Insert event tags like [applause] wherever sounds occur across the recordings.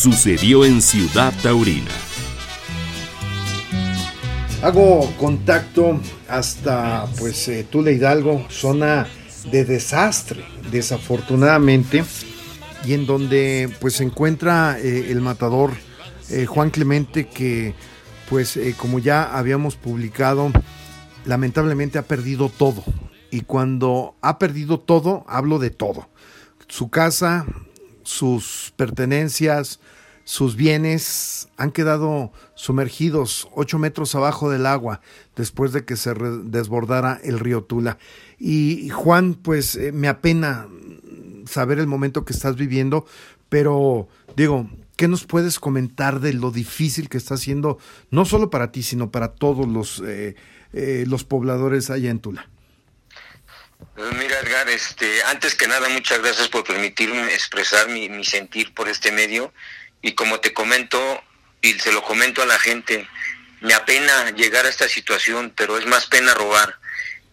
sucedió en Ciudad Taurina. Hago contacto hasta pues eh, Tula Hidalgo, zona de desastre, desafortunadamente, y en donde pues se encuentra eh, el matador eh, Juan Clemente que pues como ya habíamos publicado, lamentablemente ha perdido todo. Y cuando ha perdido todo, hablo de todo. Su casa, sus pertenencias, sus bienes han quedado sumergidos ocho metros abajo del agua después de que se desbordara el río Tula. Y Juan, pues eh, me apena saber el momento que estás viviendo, pero digo, ¿qué nos puedes comentar de lo difícil que está siendo, no solo para ti, sino para todos los, eh, eh, los pobladores allá en Tula? Este, antes que nada, muchas gracias por permitirme expresar mi, mi sentir por este medio. Y como te comento, y se lo comento a la gente, me apena llegar a esta situación, pero es más pena robar.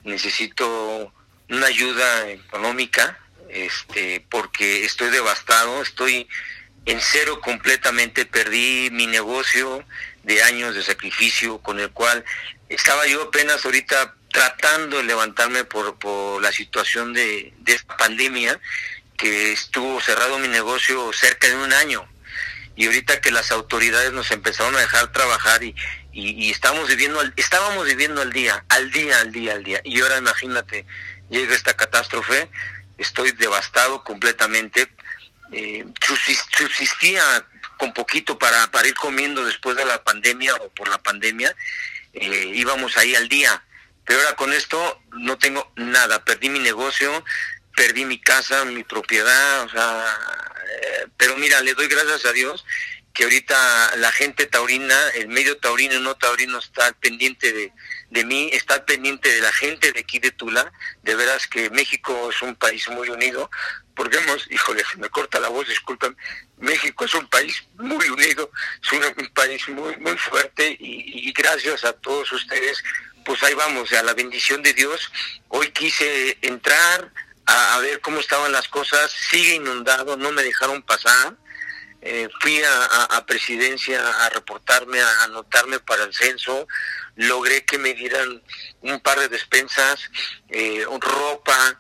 Necesito una ayuda económica, este, porque estoy devastado, estoy en cero completamente, perdí mi negocio de años de sacrificio con el cual estaba yo apenas ahorita tratando de levantarme por, por la situación de, esta pandemia, que estuvo cerrado mi negocio cerca de un año y ahorita que las autoridades nos empezaron a dejar trabajar y, y, estamos viviendo estábamos viviendo al día, al día, al día, al día. Y ahora imagínate, llega esta catástrofe, estoy devastado completamente. Eh, subsistía con poquito para, para ir comiendo después de la pandemia o por la pandemia, eh, íbamos ahí al día. Pero ahora con esto no tengo nada, perdí mi negocio, perdí mi casa, mi propiedad, o sea, eh, pero mira, le doy gracias a Dios que ahorita la gente taurina, el medio taurino y no taurino está pendiente de, de mí, está pendiente de la gente de aquí de Tula. De veras que México es un país muy unido, porque hemos, híjole, se me corta la voz, disculpen, México es un país muy unido, es un, país muy, muy fuerte y, gracias a todos ustedes, pues ahí vamos, a la bendición de Dios. Hoy quise entrar, a, ver cómo estaban las cosas, sigue inundado, no me dejaron pasar. Eh, fui a, presidencia a reportarme, a anotarme para el censo, logré que me dieran un par de despensas, eh, ropa,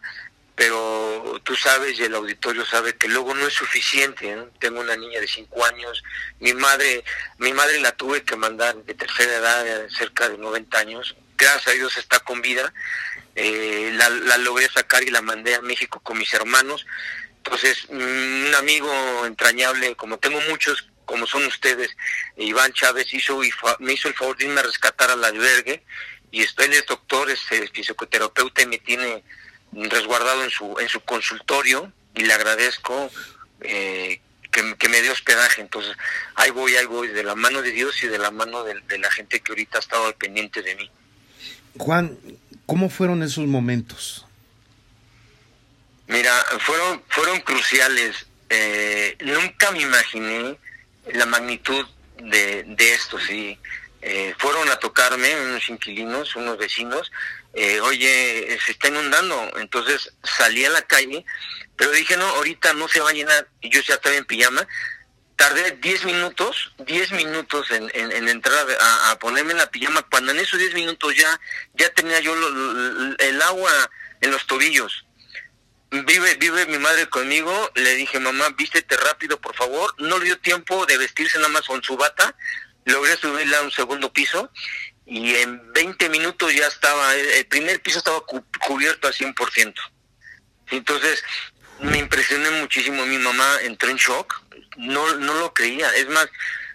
pero tú sabes y el auditorio sabe que luego no es suficiente. Tengo una niña de cinco años, mi madre, mi madre la tuve que mandar de tercera edad, cerca de 90 años. Gracias a Dios está con vida eh, la, logré sacar y la mandé a México con mis hermanos. Entonces, mm, un amigo entrañable, como tengo muchos, como son ustedes, Iván Chávez hizo me hizo el favor de irme a rescatar al albergue y él es doctor, es fisioterapeuta y me tiene resguardado en su, en su consultorio y le agradezco eh, que, me dé hospedaje. Entonces, ahí voy, ahí voy, de la mano de Dios y de la mano de, de la gente que ahorita ha estado al pendiente de mí. Juan, ¿Cómo fueron esos momentos? Mira, fueron, fueron cruciales. Eh, nunca me imaginé la magnitud de, de esto, sí. Eh, fueron a tocarme unos inquilinos, unos vecinos, eh, oye, se está inundando, entonces salí a la calle, pero dije, no, ahorita no se va a llenar, y yo ya estaba en pijama, tardé 10 minutos, 10 minutos en, en, entrar a, ponerme en la pijama, cuando en esos 10 minutos ya, ya tenía yo el agua en los tobillos. Vive, vive mi madre conmigo, le dije, mamá, vístete rápido, por favor. No le dio tiempo de vestirse nada más con su bata. Logré subirla a un segundo piso y en 20 minutos ya estaba, el primer piso estaba cubierto al 100%. Entonces, me impresioné muchísimo. Mi mamá entró en shock, no, no lo creía. Es más,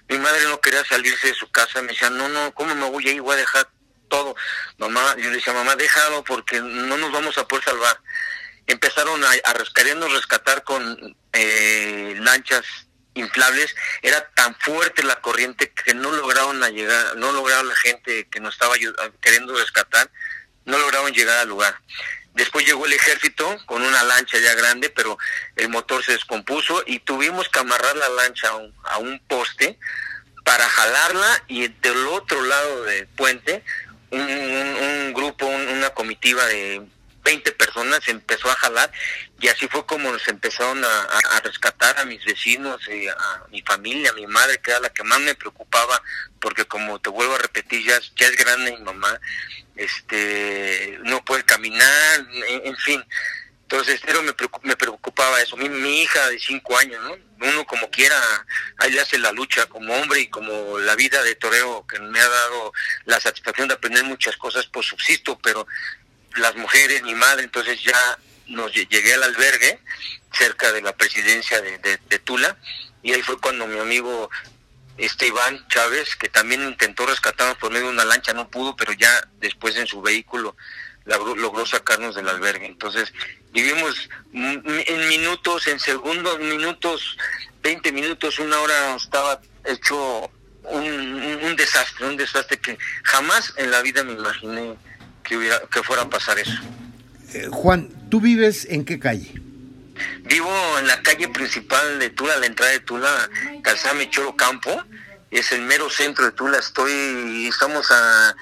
mi madre no quería salirse de su casa. Me decía, no, no, ¿cómo me voy ahí? Voy a dejar todo. Mamá, yo le decía, mamá, déjalo porque no nos vamos a poder salvar. Empezaron a, a rescatar con eh, lanchas inflables. Era tan fuerte la corriente que no lograron llegar, no lograron la gente que nos estaba queriendo rescatar, no lograron llegar al lugar. Después llegó el ejército con una lancha ya grande, pero el motor se descompuso y tuvimos que amarrar la lancha a un, poste para jalarla y del otro lado del puente un, grupo, una comitiva de 20 personas, empezó a jalar y así fue como nos empezaron a, rescatar a mis vecinos, y a mi familia, a mi madre, que era la que más me preocupaba, porque como te vuelvo a repetir, ya, es grande mi mamá, este, no puede caminar, en, fin. Entonces, pero me, me preocupaba eso. Mi, mi hija de cinco años, ¿no? Uno como quiera, ahí le hace la lucha como hombre y como la vida de toreo que me ha dado la satisfacción de aprender muchas cosas, por subsisto, pero las mujeres, mi madre, entonces ya nos llegué al albergue cerca de la presidencia de, Tula y ahí fue cuando mi amigo este Iván Chávez, que también intentó rescatarnos por medio de una lancha, no pudo, pero ya después en su vehículo logró, sacarnos del albergue. Entonces vivimos en minutos, en segundos, minutos, 20 minutos, una hora estaba hecho un desastre, un desastre que jamás en la vida me imaginé que, hubiera, que fuera a pasar eso. Eh, Juan, ¿tú vives en qué calle? Vivo en la calle principal de Tula, la entrada de Tula, Calzame Choro Campo, es el mero centro de Tula, estoy, estamos a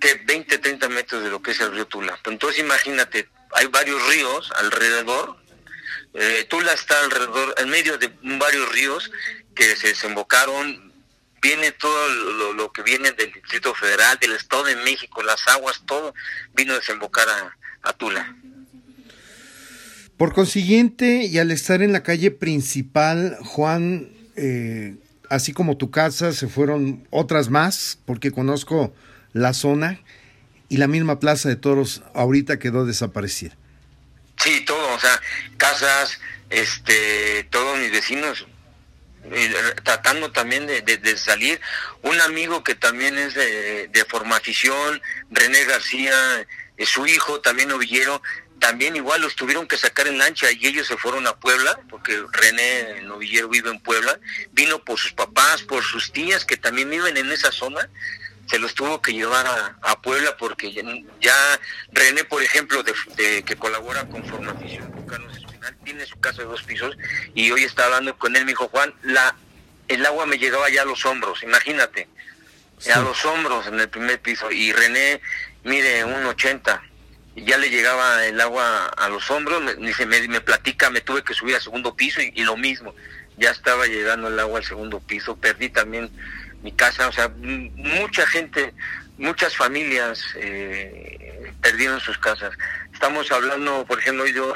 que 20, 30 metros de lo que es el río Tula. Entonces imagínate, hay varios ríos alrededor, eh, Tula está alrededor, en medio de varios ríos que se desembocaron viene todo lo, que viene del Distrito Federal, del Estado de México, las aguas, todo vino a desembocar a, Tula. Por consiguiente, y al estar en la calle principal, Juan, eh, así como tu casa, se fueron otras más, porque conozco la zona, y la misma Plaza de Toros ahorita quedó desaparecida. Sí, todo, o sea, casas, este, todos mis vecinos tratando también de, salir. Un amigo que también es de, de formación, René García, eh, su hijo también novillero, también igual los tuvieron que sacar en lancha y ellos se fueron a Puebla, porque René novillero vive en Puebla, vino por sus papás, por sus tías que también viven en esa zona, se los tuvo que llevar a, Puebla porque ya, René, por ejemplo, de, que colabora con Formación tiene su casa de dos pisos y hoy está hablando con él, me dijo Juan, la, el agua me llegaba ya a los hombros, imagínate, a los hombros en el primer piso y René, mire, un 80 y ya le llegaba el agua a los hombros, me, me, me platica, me tuve que subir al segundo piso y, lo mismo, ya estaba llegando el agua al segundo piso, perdí también mi casa, o sea, mucha gente, muchas familias eh, perdieron sus casas. Estamos hablando, por ejemplo, yo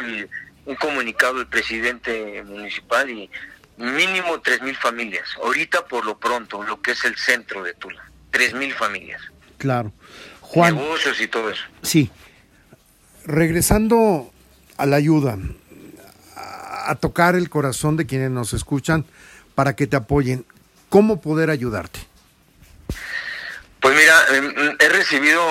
un comunicado del presidente municipal y mínimo tres mil familias. Ahorita por lo pronto, lo que es el centro de Tula, tres mil familias. Claro. Juan. Negocios y todo eso. Sí. Regresando a la ayuda, a tocar el corazón de quienes nos escuchan para que te apoyen, ¿cómo poder ayudarte? Pues mira, em, he recibido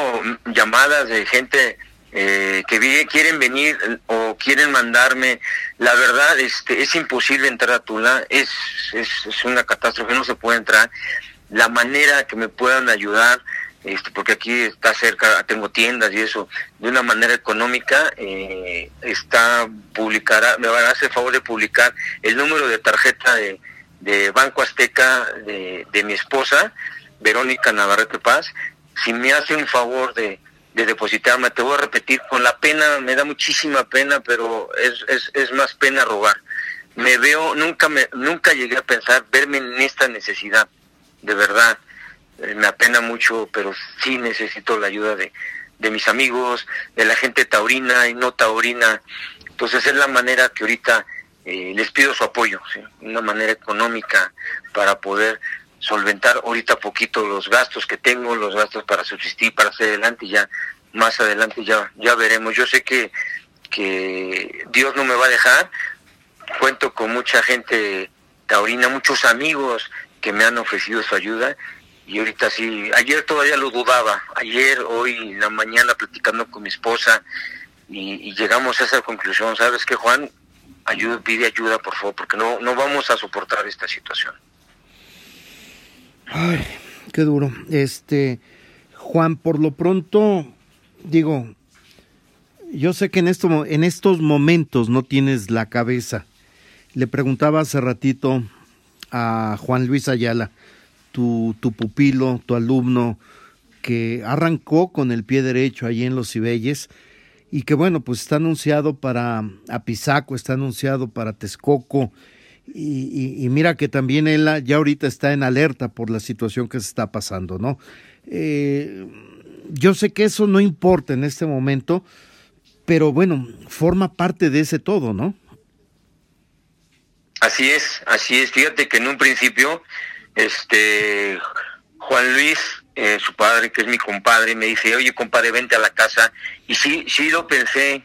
llamadas de gente eh, que quieren venir o quieren mandarme, la verdad este, es imposible entrar a Tula, es, es, una catástrofe, no se puede entrar. La manera que me puedan ayudar, este, porque aquí está cerca, tengo tiendas y eso, de una manera económica, eh, está publicará, me van a hacer favor de publicar el número de tarjeta de, de Banco Azteca de, de mi esposa, Verónica Navarrete Paz, si me hace un favor de de depositarme. Te voy a repetir, con la pena, me da muchísima pena, pero es, es, es más pena robar. Me veo, nunca, me, nunca llegué a pensar verme en esta necesidad, de verdad. Eh, me apena mucho, pero sí necesito la ayuda de, de mis amigos, de la gente taurina y no taurina. Entonces es la manera que ahorita eh, les pido su apoyo, una manera económica para poder solventar ahorita poquito los gastos que tengo, los gastos para subsistir, para hacer adelante ya más adelante ya ya veremos. Yo sé que que Dios no me va a dejar. Cuento con mucha gente taurina, muchos amigos que me han ofrecido su ayuda y ahorita sí, ayer todavía lo dudaba, ayer, hoy, en la mañana platicando con mi esposa y, llegamos a esa conclusión, ¿sabes qué, Juan? Ayuda, pide ayuda, por favor, porque no, no vamos a soportar esta situación. Ay, qué duro. Este, Juan, por lo pronto, digo, yo sé que en, en estos momentos no tienes la cabeza. Le preguntaba hace ratito a Juan Luis Ayala, tu, tu pupilo, tu alumno, que arrancó con el pie derecho allí en Los Cibelles y que bueno, pues está anunciado para Apizaco, está anunciado para Texcoco, y, mira que también él ya ahorita está en alerta por la situación que se está pasando, ¿no? Eh, yo sé que eso no importa en este momento, pero bueno, forma parte de ese todo, ¿no? Así es, así es. Fíjate que en un principio, este, Juan Luis eh, su padre, que es mi compadre, me dice, oye, compadre, vente a la casa. Y sí, sí lo pensé,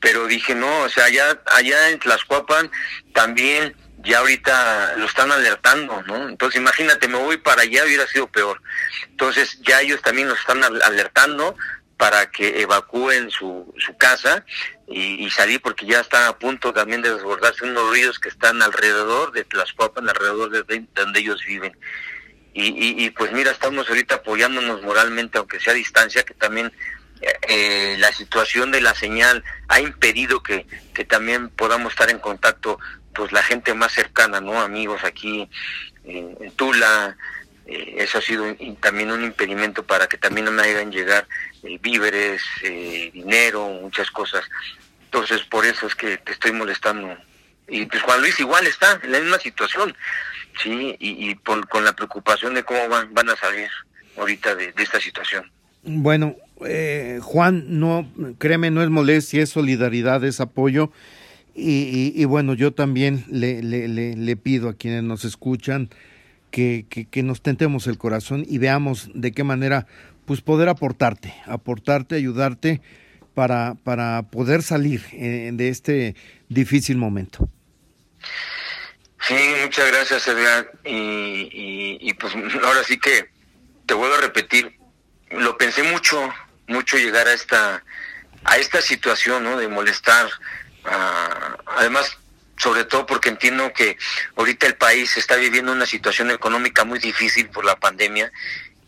pero dije, no, o sea, allá, allá en Tlaxcuapan también ya ahorita lo están alertando, ¿no? Entonces imagínate, me voy para allá, hubiera sido peor. Entonces ya ellos también nos están alertando para que evacúen su, su casa y, y salir porque ya están a punto también de desbordarse unos ríos que están alrededor de Tlaxcuapan, alrededor de donde ellos viven. Y, y, pues mira, estamos ahorita apoyándonos moralmente, aunque sea a distancia, que también eh, la situación de la señal ha impedido que, que también podamos estar en contacto, pues la gente más cercana, ¿no? Amigos aquí en, Tula, eh, eso ha sido también un impedimento para que también no me hagan llegar eh, víveres, dinero, muchas cosas. Entonces, por eso es que te estoy molestando. Y pues Juan Luis igual está en la misma situación sí, y, con la preocupación de cómo van, van a salir ahorita de, esta situación. Bueno, eh, Juan, no, créeme, no es molestia, es solidaridad, es apoyo. Y, bueno, yo también le, le, le, pido a quienes nos escuchan que, que, nos tentemos el corazón y veamos de qué manera pues poder aportarte, aportarte, ayudarte para, para poder salir eh, de este difícil momento. Sí, muchas gracias, Edgar. Y, y, pues [laughs] ahora sí que te vuelvo a repetir, lo pensé mucho, mucho llegar a esta, a esta situación, ¿no? De molestar. Además, sobre todo porque entiendo que ahorita el país está viviendo una situación económica muy difícil por la pandemia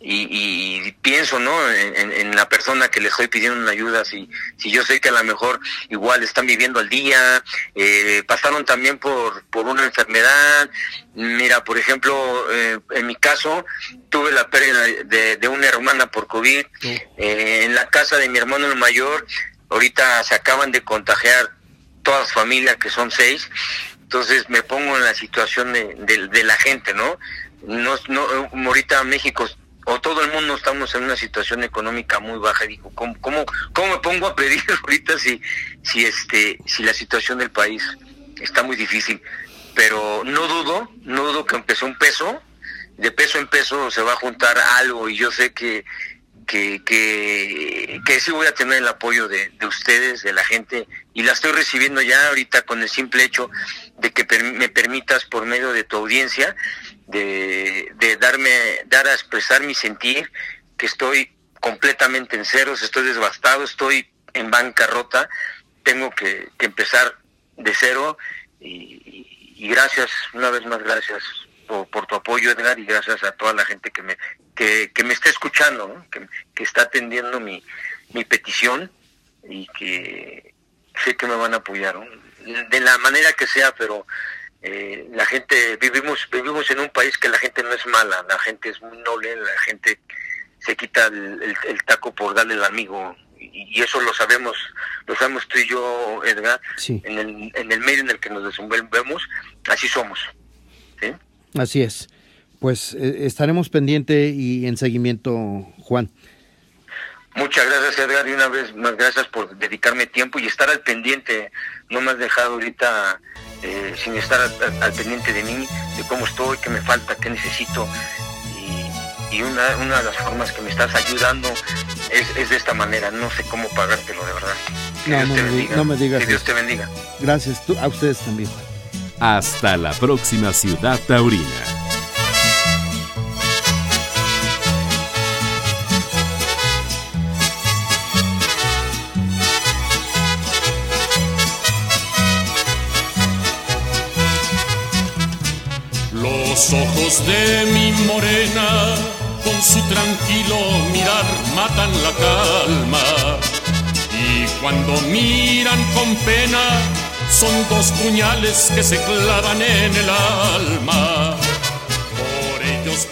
y, pienso no en, la persona que le estoy pidiendo una ayuda si si yo sé que a lo mejor igual están viviendo al día eh, pasaron también por por una enfermedad. Mira por ejemplo eh, en mi caso tuve la pérdida de, una hermana por covid. Eh, en la casa de mi hermano el mayor ahorita se acaban de contagiar todas familias que son seis entonces me pongo en la situación de, de la gente no no, no ahorita México o todo el mundo estamos en una situación económica muy baja. Digo, ¿cómo, cómo, cómo me pongo a pedir [laughs] ahorita si, si, este, si la situación del país está muy difícil? Pero no dudo, no dudo que empezó un peso, de peso en peso se va a juntar algo y yo sé que, que, que, que sí voy a tener el apoyo de, de ustedes, de la gente, y la estoy recibiendo ya ahorita con el simple hecho de que me permitas por medio de tu audiencia de, de darme, dar a expresar mi sentir, que estoy completamente en ceros, estoy devastado, estoy en bancarrota, tengo que, empezar de cero y, gracias, una vez más gracias por, tu apoyo Edgar y gracias a toda la gente que me, que, que me está escuchando, que, que, está atendiendo mi, mi petición y que sé que me van a apoyar, de la manera que sea, pero eh, la gente vivimos vivimos en un país que la gente no es mala la gente es muy noble la gente se quita el, taco por darle al amigo y, eso lo sabemos lo sabemos tú y yo Edgar en, el, en el medio en el que nos desenvolvemos así somos así es pues eh, estaremos pendiente y en seguimiento Juan Muchas gracias Edgar y una vez más gracias por dedicarme tiempo y estar al pendiente. No me has dejado ahorita eh, sin estar al, pendiente de mí, de cómo estoy, qué me falta, qué necesito. Y, una, una, de las formas que me estás ayudando es, de esta manera. No sé cómo pagártelo, de verdad. Que no, Dios no, te bendiga. no me digas. Que Dios te bendiga. Gracias, a ustedes también. Hasta la próxima ciudad taurina. Los ojos de mi morena, con su tranquilo mirar, matan la calma. Y cuando miran con pena, son dos puñales que se clavan en el alma. Por ellos